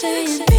saying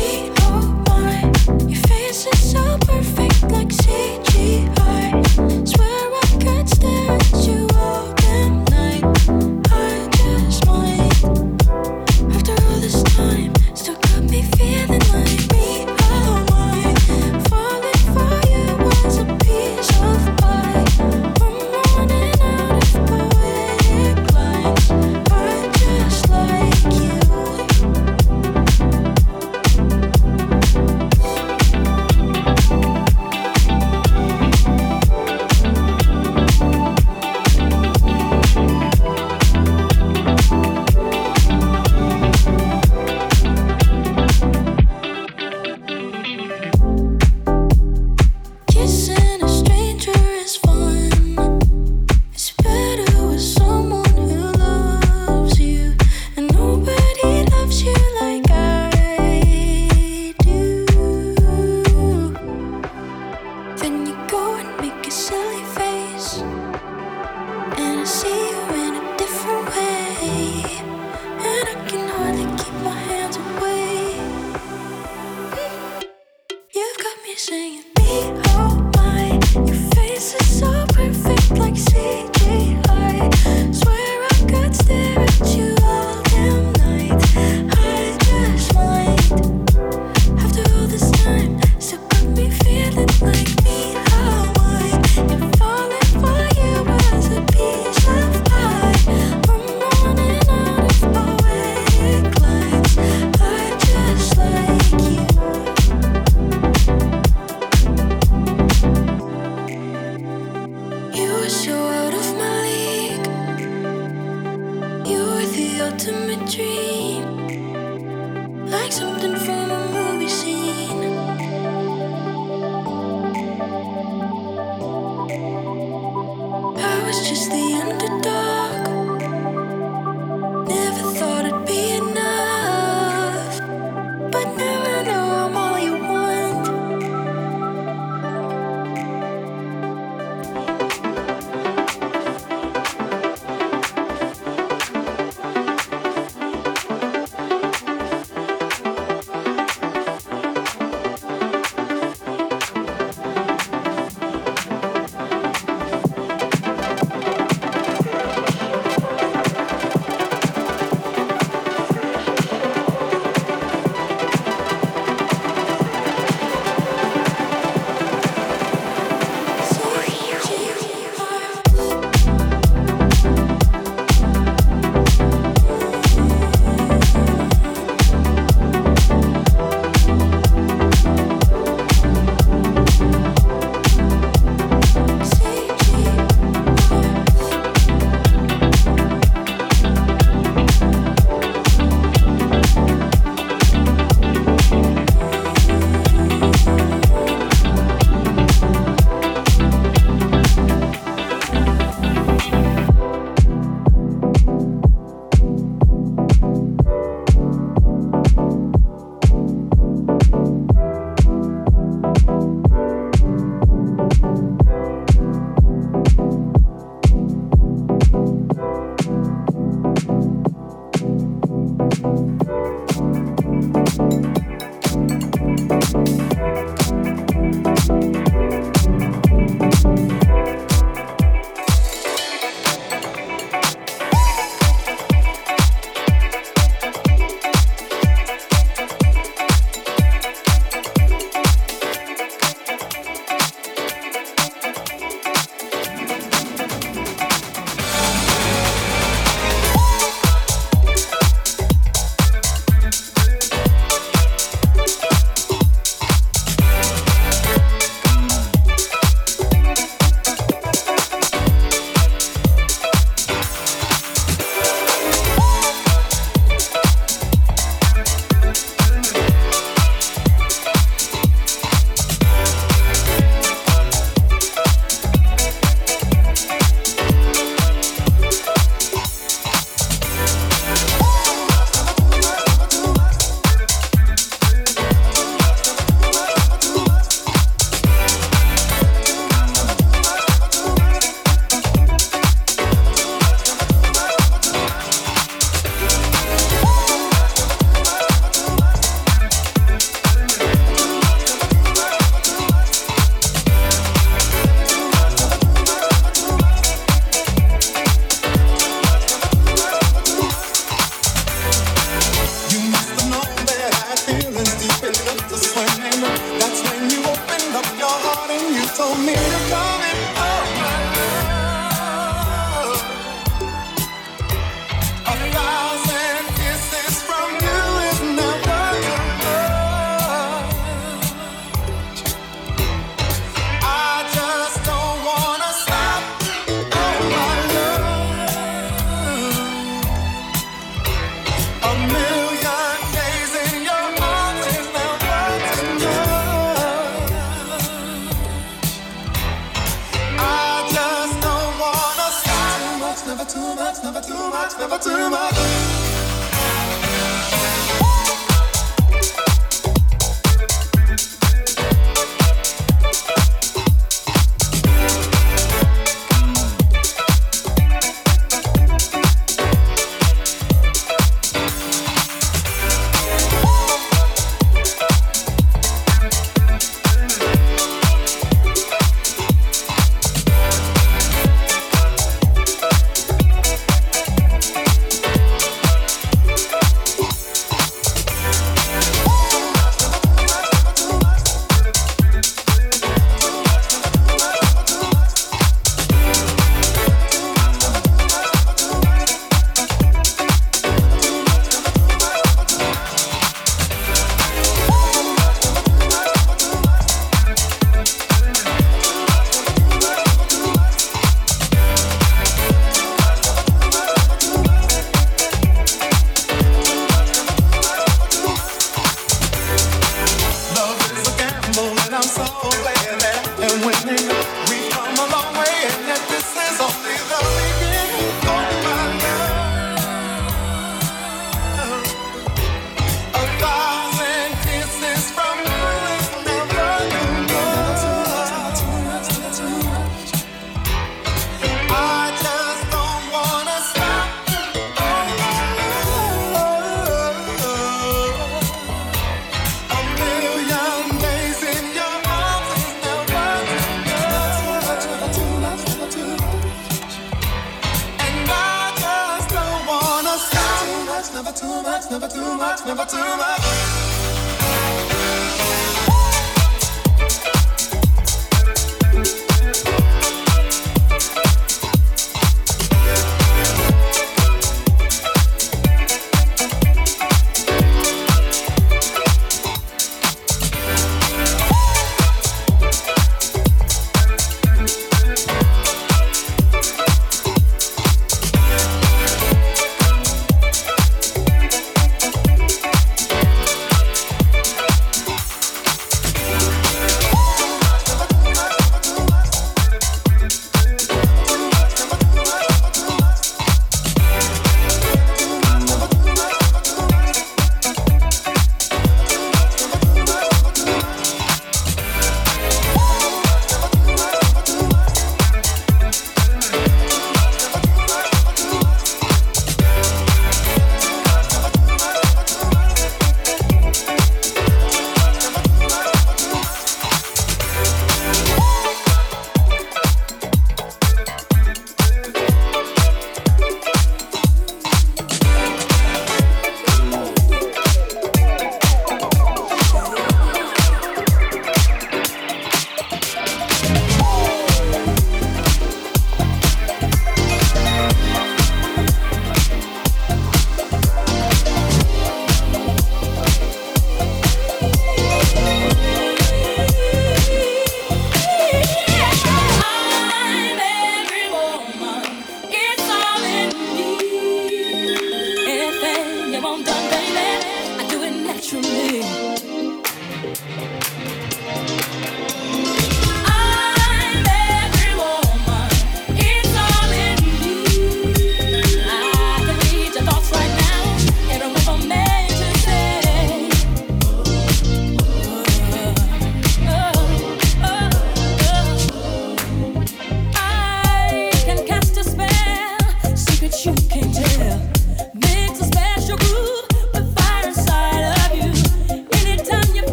never too much.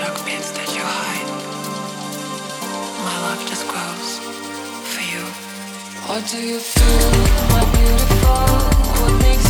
dark pits that you hide. My love just grows for you. What do you feel, my beautiful? What makes